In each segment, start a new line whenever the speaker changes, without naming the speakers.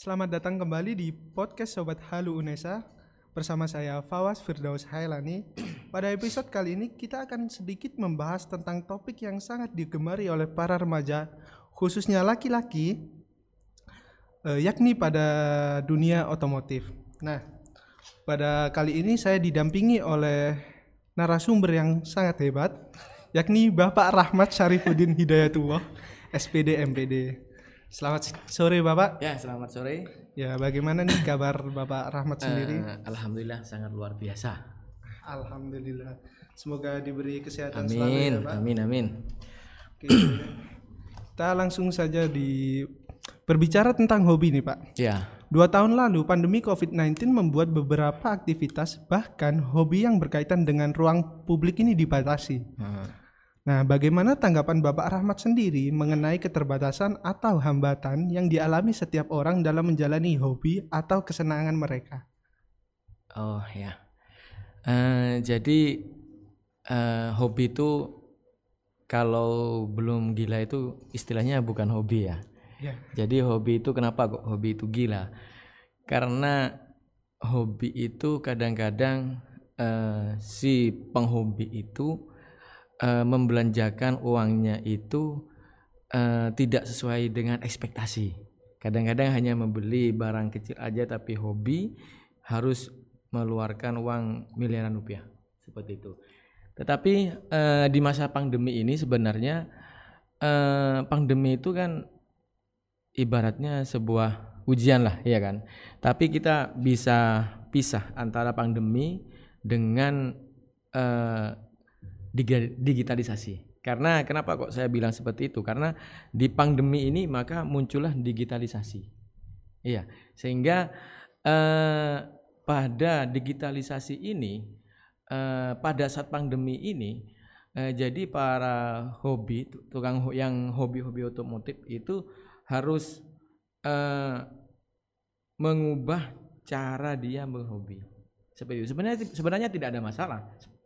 Selamat datang kembali di podcast Sobat Halu Unesa bersama saya Fawas Firdaus Hailani. Pada episode kali ini kita akan sedikit membahas tentang topik yang sangat digemari oleh para remaja, khususnya laki-laki, eh, yakni pada dunia otomotif. Nah, pada kali ini saya didampingi oleh narasumber yang sangat hebat, yakni Bapak Rahmat Syarifuddin Hidayatullah, SPD MPD. Selamat sore Bapak.
Ya, selamat sore.
Ya, bagaimana nih kabar Bapak Rahmat sendiri?
Eh, Alhamdulillah sangat luar biasa.
Alhamdulillah. Semoga diberi kesehatan selalu
Amin,
ya, Pak.
amin, amin.
Oke. Kita langsung saja di berbicara tentang hobi nih Pak.
Ya,
Dua tahun lalu pandemi COVID-19 membuat beberapa aktivitas bahkan hobi yang berkaitan dengan ruang publik ini dibatasi.
eh,
Nah, bagaimana tanggapan Bapak Rahmat sendiri mengenai keterbatasan atau hambatan yang dialami setiap orang dalam menjalani hobi atau kesenangan mereka?
oh ya. Eh, jadi eh, hobi itu kalau belum gila itu istilahnya bukan hobi ya.
Ya.
Jadi hobi itu kenapa kok hobi itu gila? Karena hobi itu kadang-kadang eh, si penghobi itu eh, membelanjakan uangnya itu eh, tidak sesuai dengan ekspektasi. Kadang-kadang hanya membeli barang kecil aja tapi hobi harus mengeluarkan uang miliaran rupiah seperti itu. Tetapi eh, di masa pandemi ini sebenarnya eh, pandemi itu kan ibaratnya sebuah ujian lah, ya kan. Tapi kita bisa pisah antara pandemi dengan diga- digitalisasi. Karena kenapa kok saya bilang seperti itu? Karena di pandemi ini maka muncullah digitalisasi. Iya, sehingga eh, pada digitalisasi ini eh, pada saat pandemi ini eh, jadi para hobi tukang yang hobi-hobi otomotif itu harus eh, mengubah cara dia berhobi. Seperti itu. Sebenarnya sebenarnya tidak ada masalah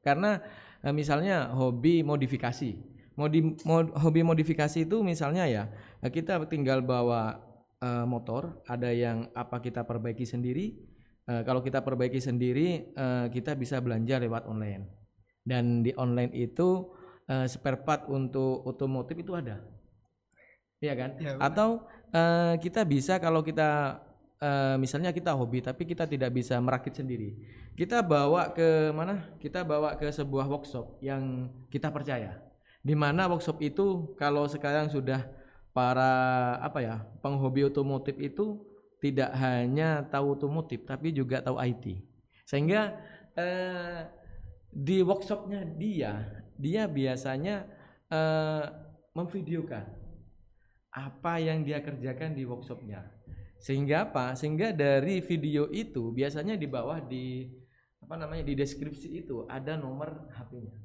karena eh, misalnya hobi modifikasi. Modi, mod- hobi modifikasi itu misalnya ya eh, kita tinggal bawa eh, motor, ada yang apa kita perbaiki sendiri. Eh, kalau kita perbaiki sendiri, eh, kita bisa belanja lewat online. Dan di online itu eh, spare part untuk otomotif itu ada, Iya kan?
Ya, benar.
Atau eh, kita bisa kalau kita eh, misalnya kita hobi tapi kita tidak bisa merakit sendiri, kita bawa ke mana? Kita bawa ke sebuah workshop yang kita percaya. Di mana workshop itu kalau sekarang sudah para apa ya penghobi otomotif itu tidak hanya tahu otomotif tapi juga tahu IT. Sehingga eh, di workshopnya dia dia biasanya eh, memvideokan apa yang dia kerjakan di workshopnya. Sehingga apa? Sehingga dari video itu biasanya di bawah di apa namanya di deskripsi itu ada nomor HP-nya.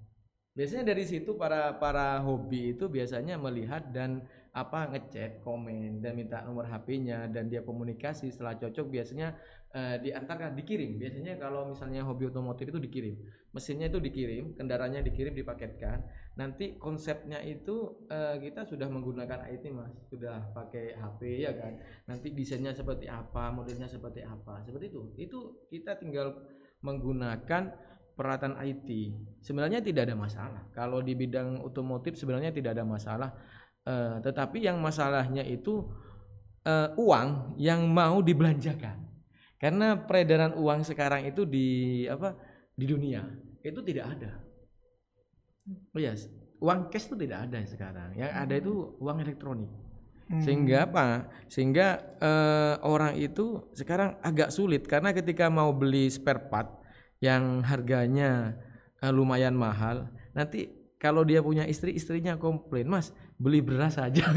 Biasanya dari situ para para hobi itu biasanya melihat dan apa ngechat, komen dan minta nomor HP-nya dan dia komunikasi setelah cocok biasanya eh, diantarkan dikirim. Biasanya kalau misalnya hobi otomotif itu dikirim. Mesinnya itu dikirim, kendaraannya dikirim, dipaketkan. Nanti konsepnya itu eh, kita sudah menggunakan IT Mas, sudah pakai HP ya kan. Nanti desainnya seperti apa, modelnya seperti apa. Seperti itu. Itu kita tinggal menggunakan peralatan IT. Sebenarnya tidak ada masalah. Kalau di bidang otomotif sebenarnya tidak ada masalah. Eh, tetapi yang masalahnya itu eh, uang yang mau dibelanjakan. Karena peredaran uang sekarang itu di apa di dunia itu tidak ada. Oh ya, uang cash itu tidak ada sekarang. Yang ada itu uang elektronik.
Hmm.
Sehingga apa? Sehingga eh, orang itu sekarang agak sulit karena ketika mau beli spare part yang harganya eh, lumayan mahal, nanti kalau dia punya istri, istrinya komplain, Mas beli beras saja.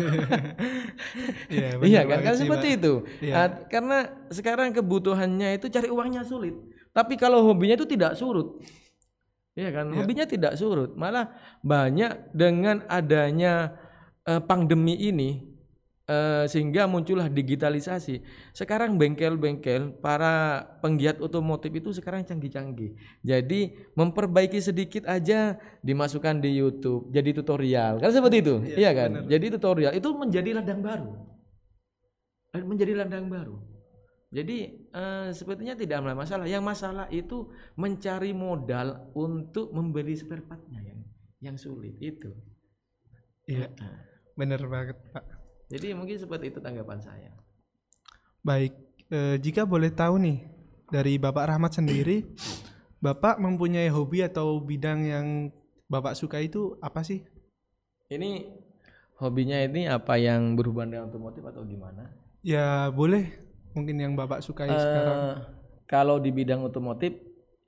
Iya,
iya kan? Kan seperti itu.
Iya.
Ah, karena sekarang kebutuhannya itu cari uangnya sulit. Tapi kalau hobinya itu tidak surut. Iya kan?
Iya.
Hobinya tidak surut. Malah banyak dengan adanya eh, pandemi ini eh, sehingga muncullah digitalisasi. Sekarang bengkel-bengkel para penggiat otomotif itu sekarang canggih-canggih. Jadi memperbaiki sedikit aja dimasukkan di YouTube, jadi tutorial. Kan seperti itu.
Iya,
Iya, kan?
benar.
Jadi tutorial itu menjadi ladang baru. Eh, Menjadi ladang baru. Jadi eh, sepertinya tidak ada masalah. Yang masalah itu mencari modal untuk membeli spare partnya yang yang sulit itu.
Iya, bener banget Pak.
jadi mungkin seperti itu tanggapan saya.
Baik, eh, jika boleh tahu nih dari Bapak Rahmat sendiri, Bapak mempunyai hobi atau bidang yang Bapak suka itu apa sih?
Ini hobinya ini apa yang berhubungan dengan otomotif atau gimana?
Ya boleh, mungkin yang Bapak sukai sekarang.
Eh, kalau di bidang otomotif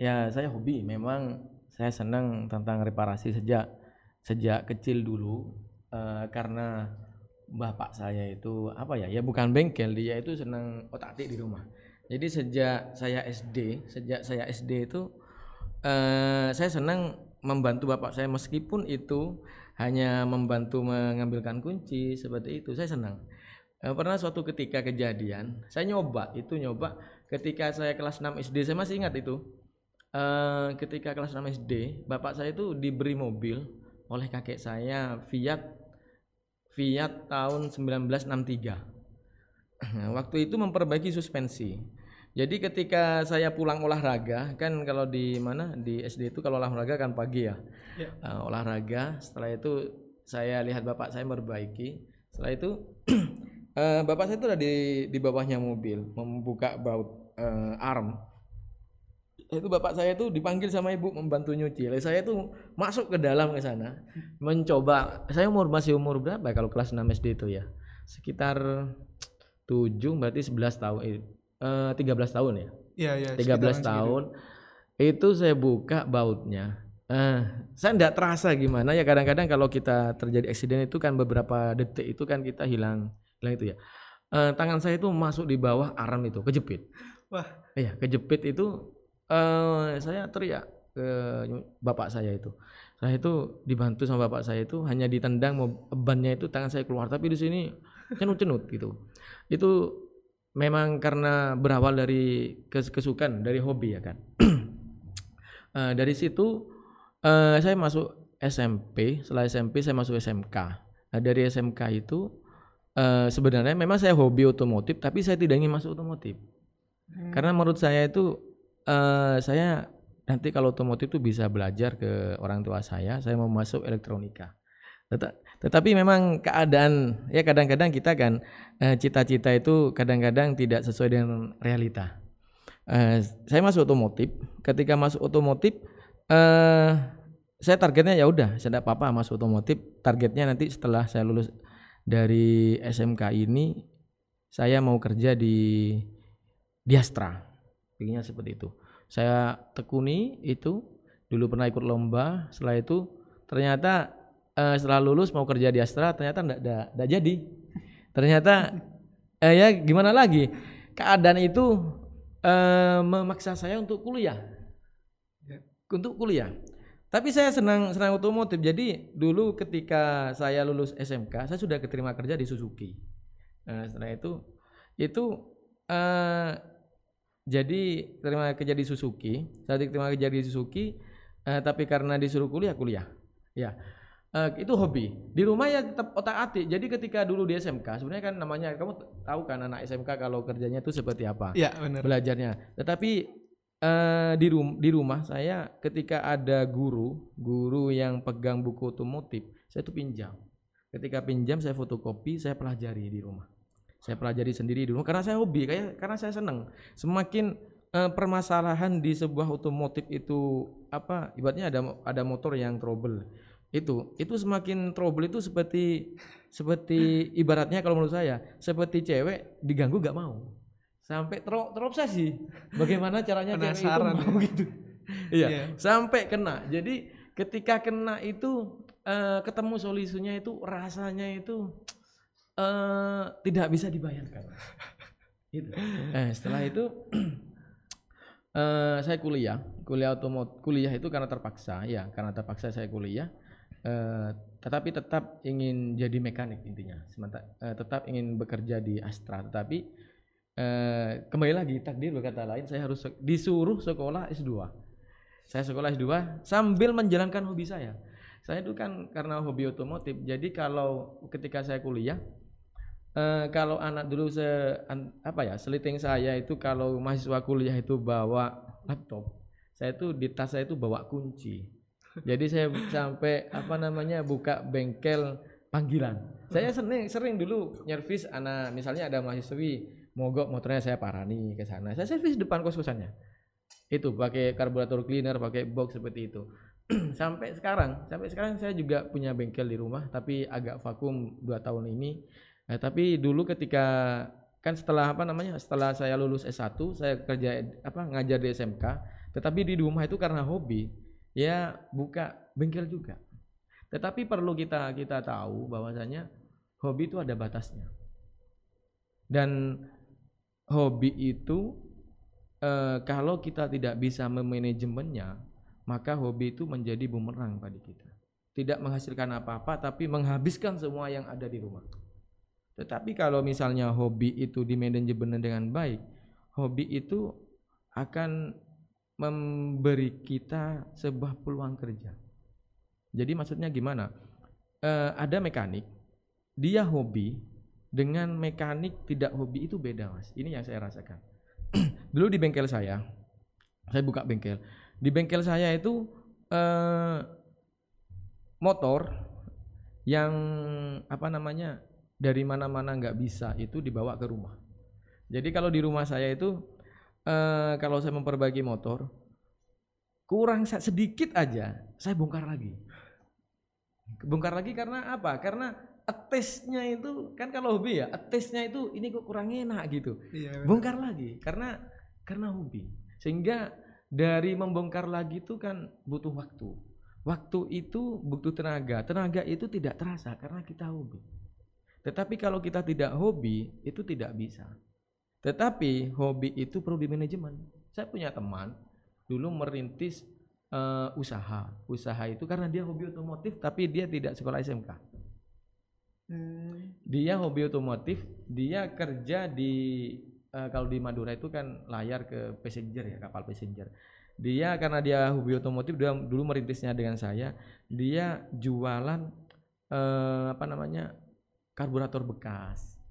ya saya hobi. Memang saya senang tentang reparasi sejak sejak kecil dulu. Eh, karena bapak saya itu apa ya ya bukan bengkel dia itu senang otak-atik di rumah. Jadi sejak saya SD sejak saya SD itu eh, saya senang membantu bapak saya. Meskipun itu hanya membantu mengambilkan kunci seperti itu saya senang pernah suatu ketika kejadian. Saya nyoba itu nyoba ketika saya kelas 6 SD saya masih ingat itu. Eh, ketika kelas 6 SD bapak saya itu diberi mobil oleh kakek saya Fiat Fiat tahun 1963 waktu itu memperbaiki suspensi. Jadi ketika saya pulang olahraga kan kalau di mana? Di SD itu kalau olahraga kan pagi ya?
Ya.
Eh, olahraga. Setelah itu saya lihat bapak saya memperbaiki. Setelah itu eh, bapak saya itu ada di di bawahnya mobil membuka baut eh, arm. Itu bapak saya itu dipanggil sama ibu membantu nyuci. Lalu saya itu masuk ke dalam ke sana mencoba. Saya umur masih umur berapa ya kalau kelas 6 SD itu ya? Sekitar 7 berarti 11 tahun eh, eh, 13 tahun ya?
Iya, ya.
13 tahun. Itu saya buka bautnya. Eh saya tidak terasa gimana ya kadang-kadang kalau kita terjadi eksiden itu kan beberapa detik itu kan kita hilang hilang itu ya. Eh, tangan saya itu masuk di bawah arm itu kejepit.
Wah,
iya kejepit itu eh saya teriak ke bapak saya itu. Saya itu dibantu sama bapak saya itu hanya ditendang mau bannya itu tangan saya keluar. Tapi di sini cenut-cenut gitu. Itu memang karena berawal dari kes- kesukaan dari hobi ya kan. Eh, dari situ eh, saya masuk SMP setelah SMP saya masuk SMK Nah, dari SMK itu eh, sebenarnya memang saya hobi otomotif tapi saya tidak ingin masuk otomotif. Karena menurut saya itu eh, saya nanti kalau otomotif itu bisa belajar ke orang tua saya saya mau masuk elektronika. Teta- tetapi memang keadaan ya kadang-kadang kita kan eh, cita-cita itu kadang-kadang tidak sesuai dengan realita. Eh, saya masuk otomotif ketika masuk otomotif eh saya targetnya ya udah saya tidak apa-apa masuk otomotif targetnya nanti setelah saya lulus dari SMK ini saya mau kerja di di Astra Intinya seperti itu. Saya tekuni itu dulu pernah ikut lomba setelah itu ternyata eh, setelah lulus mau kerja di Astra ternyata enggak, enggak jadi. Ternyata eh, ya gimana lagi? Keadaan itu eh, memaksa saya untuk kuliah. Untuk kuliah tapi saya senang senang otomotif. Jadi dulu ketika saya lulus SMK saya sudah keterima kerja di Suzuki. Nah, setelah itu itu eh, jadi terima kerja di Suzuki. Saya diterima kerja di Suzuki eh, tapi karena disuruh kuliah kuliah. Ya. Eh, itu hobi. Di rumah ya tetap otak atik. Jadi ketika dulu di SMK sebenarnya kan namanya kamu tahu kan anak SMK kalau kerjanya itu seperti apa?
Iya, benar.
belajarnya. Tetapi eh, di rum di rumah saya ketika ada guru guru yang pegang buku otomotif, saya tuh pinjam. Ketika pinjam saya fotokopi, saya pelajari di rumah. Saya pelajari sendiri di rumah karena saya hobi, kayak karena saya senang. Semakin eh, permasalahan di sebuah otomotif itu apa? Ibaratnya ada ada motor yang trouble. Itu itu semakin trouble itu seperti seperti ibaratnya kalau menurut saya seperti cewek diganggu gak mau sampai ter- terobsesi bagaimana caranya cewek itu
Penasaran.
mau
ya.
gitu. Iya
Iya.
sampai kena. Jadi ketika kena itu eh, ketemu solusinya itu rasanya itu eh, tidak bisa dibayangkan. Gitu. eh setelah itu eh, saya kuliah. Kuliah otomot kuliah itu karena terpaksa. Ya karena terpaksa saya kuliah. Eh, tetapi tetap ingin jadi mekanik intinya. Sementara eh, tetap ingin bekerja di Astra. Tetapi eh, kembali lagi takdir berkata lain saya harus disuruh sekolah S2 saya sekolah S2 sambil menjalankan hobi saya. Saya itu kan karena hobi otomotif jadi kalau ketika saya kuliah Eh, kalau anak dulu se apa ya seliting saya itu kalau mahasiswa kuliah itu bawa laptop saya itu di tas saya itu bawa kunci. Jadi saya sampai apa namanya buka bengkel panggilan. Saya sering sering dulu nyervis anak misalnya ada mahasiswi mogok motornya saya parani ke sana. Saya servis depan kos kosannya itu pakai karburator cleaner pakai box seperti itu. Sampai sekarang sampai sekarang saya juga punya bengkel di rumah tapi agak vakum dua tahun ini. Nah, tapi dulu ketika kan setelah apa namanya setelah saya lulus S1 saya kerja apa ngajar di SMK tetapi di rumah itu karena hobi ya buka bengkel juga. Tetapi perlu kita kita tahu bahwasanya hobi itu ada batasnya. Dan hobi itu eh, kalau kita tidak bisa memanajemennya maka hobi itu menjadi bumerang pada kita tidak menghasilkan apa-apa tapi menghabiskan semua yang ada di rumah tetapi kalau misalnya hobi itu dimanajemen dengan baik, hobi itu akan memberi kita sebuah peluang kerja. Jadi maksudnya gimana? E, ada mekanik, dia hobi dengan mekanik tidak hobi itu beda mas. Ini yang saya rasakan. Dulu di bengkel saya, saya buka bengkel. Di bengkel saya itu e, motor yang apa namanya dari mana-mana nggak bisa itu dibawa ke rumah. Jadi kalau di rumah saya itu eh, kalau saya memperbaiki motor kurang sedikit aja saya bongkar lagi. Bongkar lagi karena apa? Karena attesnya itu kan kalau hobi ya attesnya itu ini kok kurang enak gitu. Iya, bongkar lagi karena karena hobi. Sehingga dari membongkar lagi itu kan butuh waktu. Waktu itu butuh tenaga. Tenaga itu tidak terasa karena kita hobi. Tetapi kalau kita tidak hobi, itu tidak bisa. Tetapi hobi itu perlu di manajemen. Saya punya teman dulu merintis uh, usaha. Usaha itu karena dia hobi otomotif tapi dia tidak sekolah SMK. Hmm. Dia hobi otomotif, dia kerja di uh, kalau di Madura itu kan layar ke passenger ya, kapal passenger. Dia karena dia hobi otomotif dia dulu merintisnya dengan saya, dia jualan uh, apa namanya? karburator bekas.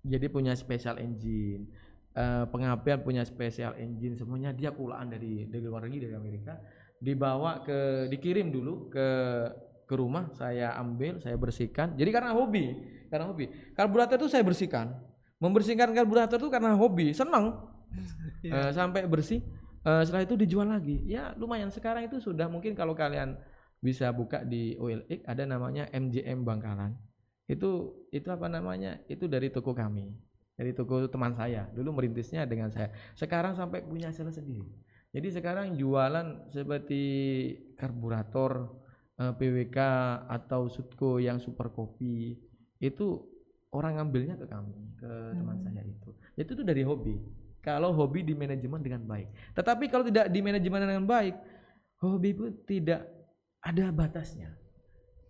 Jadi punya special engine, uh, pengapian punya special engine, semuanya dia pulaan dari dari luar negeri dari Amerika, dibawa ke dikirim dulu ke ke rumah, saya ambil, saya bersihkan. Jadi karena hobi, karena hobi. Karburator itu saya bersihkan. Membersihkan karburator itu karena hobi, senang. yeah. uh, sampai bersih. Uh, setelah itu dijual lagi. Ya lumayan sekarang itu sudah mungkin kalau kalian bisa buka di OLX ada namanya MJM Bangkalan itu itu apa namanya itu dari toko kami dari toko teman saya dulu merintisnya dengan saya sekarang sampai punya sel sendiri jadi sekarang jualan seperti karburator eh, PWK atau Sutko yang super kopi itu orang ngambilnya ke kami ke hmm. teman saya itu. Itu tuh dari hobi. Kalau hobi di manajemen dengan baik. Tetapi kalau tidak di manajemen dengan baik hobi pun tidak ada batasnya.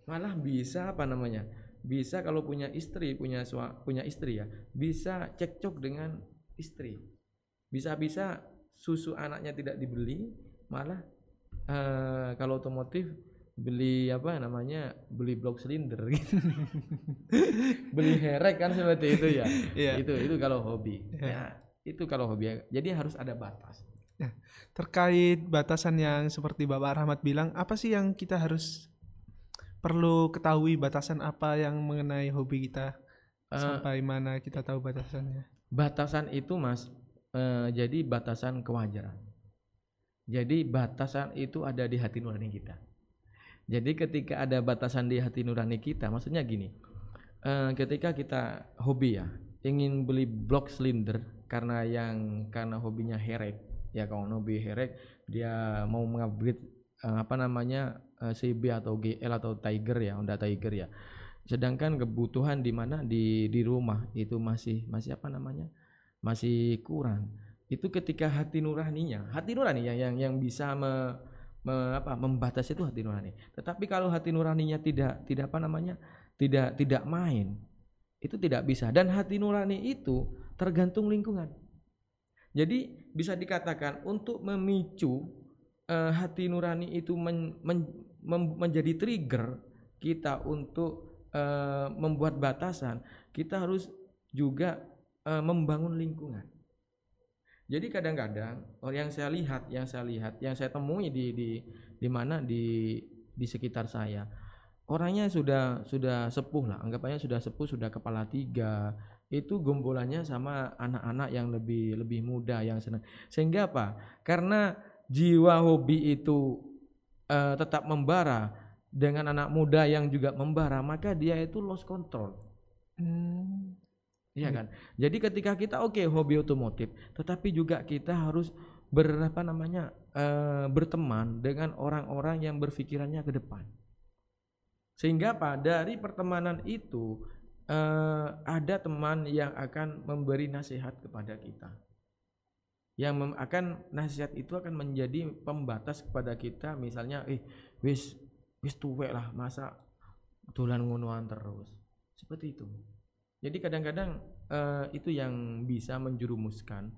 Malah bisa apa namanya bisa kalau punya istri punya sua, punya istri ya bisa cekcok dengan istri. Bisa-bisa susu anaknya tidak dibeli malah uh, kalau otomotif beli apa namanya beli blok silinder gitu. Beli herek kan seperti itu ya. Yeah. itu itu kalau hobi. Yeah. ya itu kalau hobi. Jadi harus ada batas.
Ya, terkait batasan yang seperti Bapak Rahmat bilang apa sih yang kita harus perlu ketahui batasan apa yang mengenai hobi kita? Uh, sampai mana kita tahu batasannya?
Batasan itu mas uh, jadi batasan kewajaran. Jadi batasan itu ada di hati nurani kita jadi ketika ada batasan di hati nurani kita maksudnya gini uh, ketika kita hobi ya ingin beli blok silinder karena yang karena hobinya herek ya kalau hobi herek dia mau mengupgrade uh, apa namanya uh, eh, CB atau GL atau Tiger ya Honda Tiger ya. Sedangkan kebutuhan di mana? Di di rumah itu masih masih apa namanya? Masih kurang. Itu ketika hati nuraninya hati nurani yang yang yang bisa me, me, apa membatasi itu hati nurani. Tetapi kalau hati nuraninya tidak tidak apa namanya tidak tidak main itu tidak bisa. Dan hati nurani itu tergantung lingkungan. Jadi bisa dikatakan untuk memicu uh, hati nurani itu men, men, menjadi trigger kita untuk uh, membuat batasan, kita harus juga eh, membangun lingkungan. Jadi kadang-kadang oh, yang saya lihat, yang saya lihat, yang saya temui di di di mana di di sekitar saya, orangnya sudah sudah sepuh lah, anggapannya sudah sepuh, sudah kepala tiga, itu gombolannya sama anak-anak yang lebih lebih muda yang senang. Sehingga apa? Karena jiwa hobi itu eh, tetap membara dengan anak muda yang juga membara, maka dia itu lost control.
Hmm.
Iya kan? Jadi ketika kita oke hobi otomotif, tetapi juga kita harus berapa namanya eh, berteman dengan orang-orang yang berpikirannya ke depan. Sehingga apa? Dari pertemanan itu eh, ada teman yang akan memberi nasihat kepada kita. Yang mem- akan nasihat itu akan menjadi pembatas kepada kita misalnya eh wis wis tuwek lah masa dolan ngonoan terus. Seperti itu. Jadi kadang-kadang eh, itu yang bisa menjerumuskan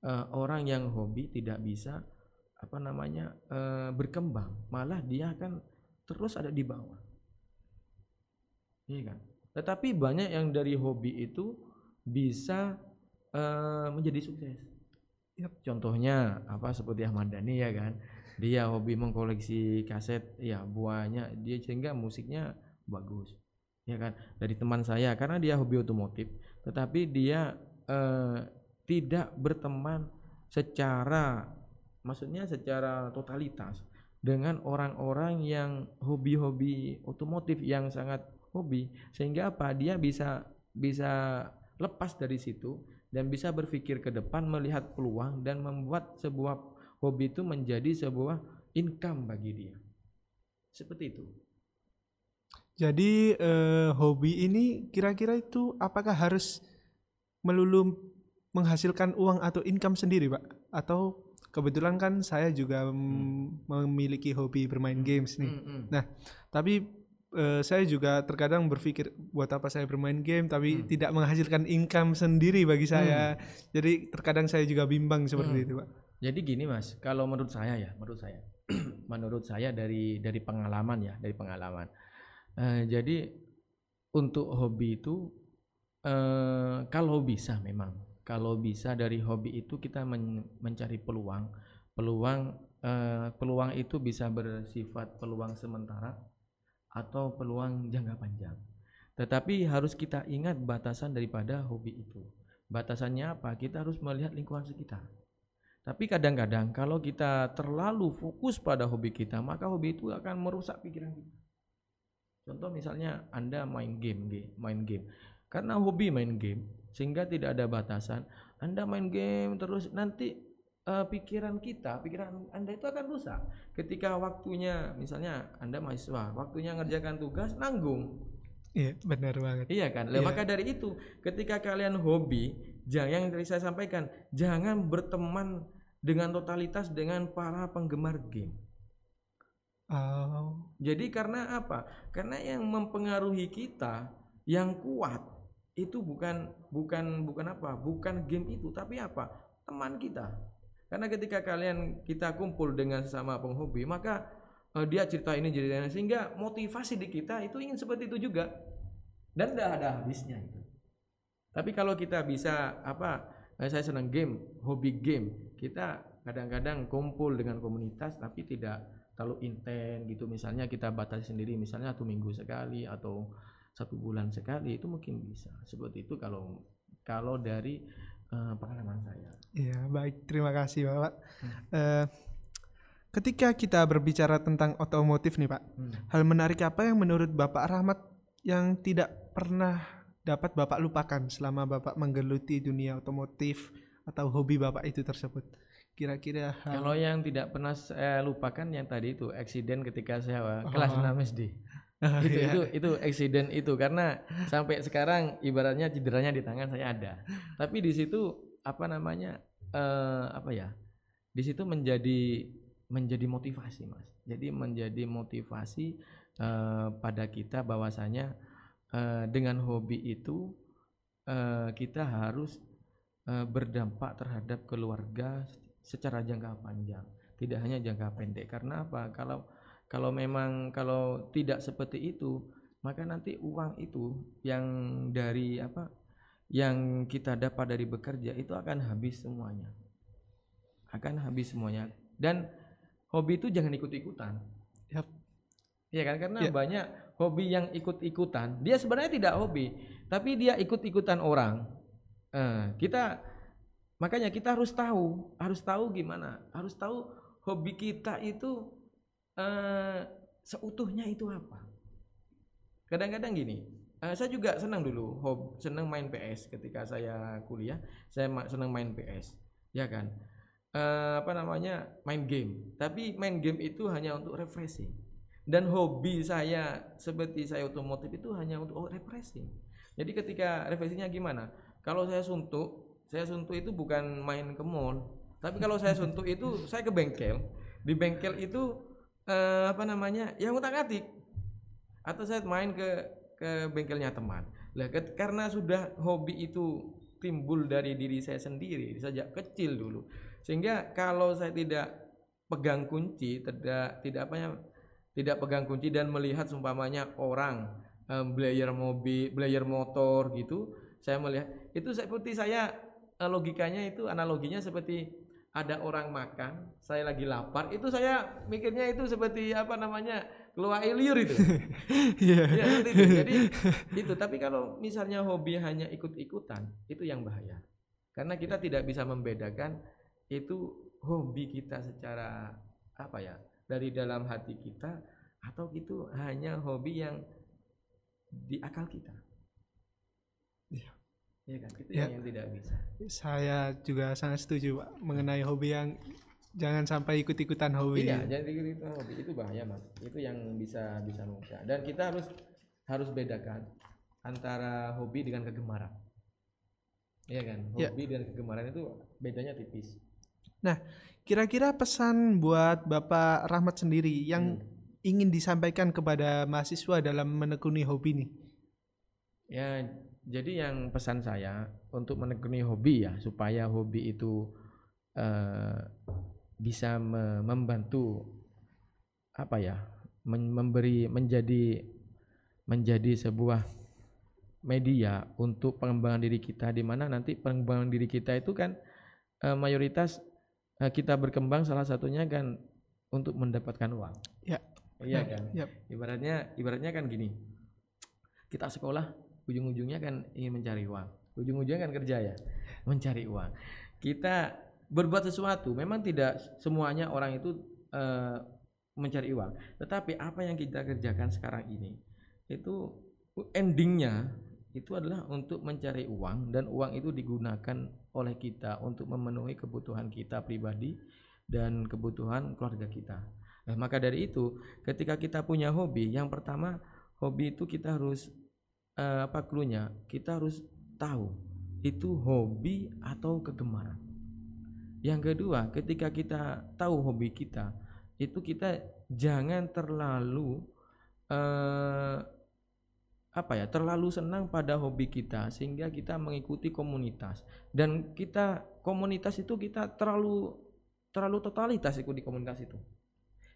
eh, orang yang hobi tidak bisa apa namanya eh, berkembang, malah dia akan terus ada di bawah. Iya kan? Tetapi banyak yang dari hobi itu bisa eh, menjadi sukses. Contohnya apa seperti Ahmad Dhani ya kan? Dia hobi mengkoleksi kaset, ya buahnya dia sehingga musiknya bagus ya kan dari teman saya karena dia hobi otomotif tetapi dia eh, tidak berteman secara maksudnya secara totalitas dengan orang-orang yang hobi-hobi otomotif yang sangat hobi sehingga apa? Dia bisa bisa lepas dari situ dan bisa berpikir ke depan melihat peluang dan membuat sebuah hobi itu menjadi sebuah income bagi dia. Seperti itu
Jadi eh, hobi ini kira-kira itu apakah harus melulu menghasilkan uang atau income sendiri, Pak? Atau kebetulan kan saya juga mm, memiliki hobi bermain games nih.
Hmm, hmm.
Nah, tapi eh, saya juga terkadang berpikir buat apa saya bermain game tapi
Hmm.
tidak menghasilkan income sendiri bagi saya. Jadi terkadang saya juga bimbang seperti
Hmm.
itu, Pak.
Jadi gini mas, kalau menurut saya ya, menurut saya, menurut saya dari dari pengalaman ya, dari pengalaman. Eh, jadi untuk hobi itu, eh, kalau bisa memang, kalau bisa dari hobi itu kita men- mencari peluang, peluang, eh, peluang itu bisa bersifat peluang sementara atau peluang jangka panjang. Tetapi harus kita ingat batasan daripada hobi itu. Batasannya apa? Kita harus melihat lingkungan sekitar. Tapi kadang-kadang kalau kita terlalu fokus pada hobi kita, maka hobi itu akan merusak pikiran kita. Contoh misalnya Anda main game, main game. Karena hobi main game, sehingga tidak ada batasan. Anda main game terus nanti eh, pikiran kita, pikiran Anda itu akan rusak. Ketika waktunya, misalnya Anda mahasiswa, waktunya ngerjakan tugas nanggung.
Iya, benar banget.
Iya kan? Lah,
Iya.
maka dari itu, ketika kalian hobi, jangan yang tadi saya sampaikan, jangan berteman dengan totalitas dengan para penggemar game.
Oh,
Jadi karena apa? Karena yang mempengaruhi kita yang kuat itu bukan bukan bukan apa? Bukan game itu, tapi apa? Teman kita. Karena ketika kalian kita kumpul dengan sesama penghobi, maka eh, dia cerita ini ini sehingga motivasi di kita itu ingin seperti itu juga. Dan tidak ada habisnya itu. Tapi kalau kita bisa apa? eh, Saya senang game, hobi game. Kita kadang-kadang kumpul dengan komunitas tapi tidak terlalu intens gitu misalnya kita batasi sendiri misalnya satu minggu sekali atau satu bulan sekali itu mungkin bisa seperti itu kalau kalau dari eh, pengalaman saya
iya baik. Terima kasih, Bapak.
Hmm.
Eh, ketika kita berbicara tentang otomotif nih, Pak, hal menarik apa yang menurut Bapak Rahmat yang tidak pernah dapat Bapak lupakan selama Bapak menggeluti dunia otomotif atau hobi Bapak itu tersebut? Kira-kira hal
kalau yang tidak pernah saya lupakan yang tadi itu eksiden ketika saya kelas
Oh.
6 SD itu
iya.
itu itu eksiden itu karena sampai sekarang ibaratnya cederanya di tangan saya ada tapi di situ apa namanya eh, apa ya di situ menjadi menjadi motivasi mas jadi menjadi motivasi eh, pada kita bahwasanya eh, dengan hobi itu eh, kita harus eh, berdampak terhadap keluarga secara jangka panjang tidak hanya jangka pendek karena apa kalau kalau memang kalau tidak seperti itu maka nanti uang itu yang dari apa yang kita dapat dari bekerja itu akan habis semuanya. Akan habis semuanya. Dan hobi itu jangan ikut-ikutan.
Yap.
Iya kan? Karena
Ya.
banyak hobi yang ikut-ikutan. Dia sebenarnya tidak hobi, tapi dia ikut-ikutan orang. Eh, kita makanya kita harus tahu, harus tahu gimana, harus tahu hobi kita itu eh, seutuhnya itu apa. Kadang-kadang gini, eh, saya juga senang dulu, hob, senang main PS ketika saya kuliah, saya senang main PS, ya kan. Eh, apa namanya main game, tapi main game itu hanya untuk refreshing dan hobi saya seperti saya otomotif itu hanya untuk oh, refreshing. Jadi ketika refreshingnya gimana? Kalau saya suntuk, saya suntuk itu bukan main ke mall, tapi kalau saya suntuk itu saya ke bengkel. Di bengkel itu eh, apa namanya? Ya ngutak atik. Atau saya main ke ke bengkelnya teman. Lah karena sudah hobi itu timbul dari diri saya sendiri sejak kecil dulu. Sehingga kalau saya tidak pegang kunci, tidak tidak apa ya tidak pegang kunci dan melihat seumpamanya orang em, belajar mobil, belajar motor gitu, saya melihat itu seperti saya eh, logikanya itu analoginya seperti ada orang makan, saya lagi lapar, itu saya mikirnya itu seperti apa namanya keluar liur itu.
Iya.
ya, seperti itu. Jadi itu. Tapi kalau misalnya hobi hanya ikut-ikutan, itu yang bahaya. Karena kita tidak bisa membedakan itu hobi kita secara apa ya dari dalam hati kita atau itu hanya hobi yang di akal kita.
Iya.
Iya kan? Itu
Ya.
yang, tidak bisa.
Saya juga sangat setuju Pak mengenai hobi yang jangan sampai ikut-ikutan hobi.
Iya, jadi itu hobi itu bahaya mas. Itu yang bisa bisa merusak. Dan kita harus harus bedakan antara hobi dengan kegemaran. Iya kan?
Iya.
Hobi dan kegemaran itu bedanya tipis.
Nah, kira-kira pesan buat Bapak Rahmat sendiri yang
Hmm.
ingin disampaikan kepada mahasiswa dalam menekuni hobi nih?
Ya, jadi yang pesan saya untuk menekuni hobi ya supaya hobi itu eh, bisa me- membantu apa ya men- memberi menjadi menjadi sebuah media untuk pengembangan diri kita di mana nanti pengembangan diri kita itu kan eh, mayoritas eh, kita berkembang salah satunya kan untuk mendapatkan uang.
Ya.
Iya
Nah,
kan
yap.
ibaratnya ibaratnya kan gini kita sekolah ujung-ujungnya kan ingin mencari uang. Ujung-ujungnya kan kerja ya mencari uang. Kita berbuat sesuatu memang tidak semuanya orang itu eh, mencari uang. Tetapi apa yang kita kerjakan sekarang ini itu endingnya itu adalah untuk mencari uang dan uang itu digunakan oleh kita untuk memenuhi kebutuhan kita pribadi dan kebutuhan keluarga kita. Nah, maka dari itu, ketika kita punya hobi, yang pertama hobi itu kita harus eh, apa klunya? Kita harus tahu itu hobi atau kegemaran. Yang kedua, ketika kita tahu hobi kita, itu kita jangan terlalu eh, apa ya? Terlalu senang pada hobi kita sehingga kita mengikuti komunitas dan kita komunitas itu kita terlalu terlalu totalitas ikut di komunitas itu.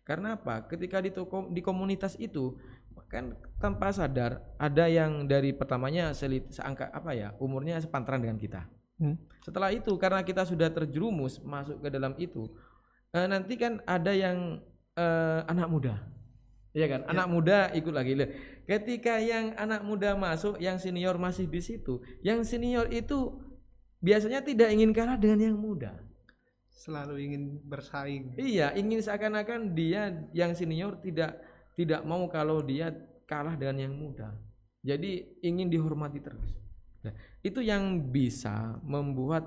Karena apa? Ketika di toko, di komunitas itu kan tanpa sadar ada yang dari pertamanya selit seangka apa ya umurnya sepantaran dengan kita.
Hmm.
Setelah itu karena kita sudah terjerumus masuk ke dalam itu, eh, nanti kan ada yang eh, anak muda, Iya kan? Anak muda ikut lagi. Ketika yang anak muda masuk, yang senior masih di situ, yang senior itu biasanya tidak ingin kalah dengan yang muda.
Selalu ingin bersaing.
Iya, ingin seakan-akan dia yang senior tidak tidak mau kalau dia kalah dengan yang muda. Jadi ingin dihormati terus. Nah, itu yang bisa membuat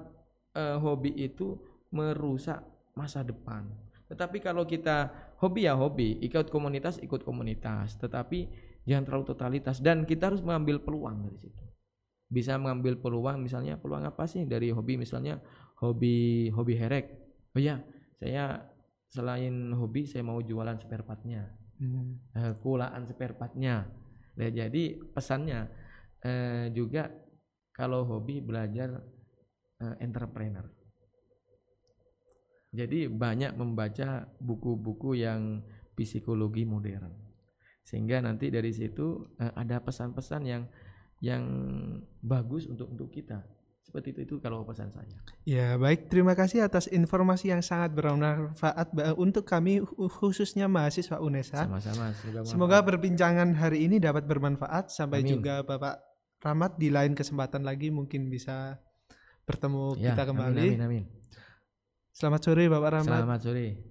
eh, hobi itu merusak masa depan. Tetapi kalau kita hobi ya hobi, ikut komunitas ikut komunitas, tetapi jangan terlalu totalitas dan kita harus mengambil peluang dari situ. Bisa mengambil peluang misalnya peluang apa sih dari hobi misalnya hobi hobi herek. Oh ya, saya selain hobi saya mau jualan spare partnya,
Hmm.
eh, kulaan spare partnya. Nah, jadi pesannya eh, juga kalau hobi belajar eh, entrepreneur. Jadi banyak membaca buku-buku yang psikologi modern. Sehingga nanti dari situ eh, ada pesan-pesan yang yang bagus untuk untuk kita. Seperti itu itu kalau pesan saya.
Ya, baik. Terima kasih atas informasi yang sangat bermanfaat untuk kami hu- khususnya mahasiswa UNESA.
Sama-sama. Semoga,
Semoga perbincangan hari ini dapat bermanfaat. Sampai
Amin.
juga Bapak Rahmat di lain kesempatan lagi mungkin bisa bertemu
Ya,
kita
amin,
kembali.
Amin, amin.
Selamat sore Bapak Rahmat.
Selamat sore.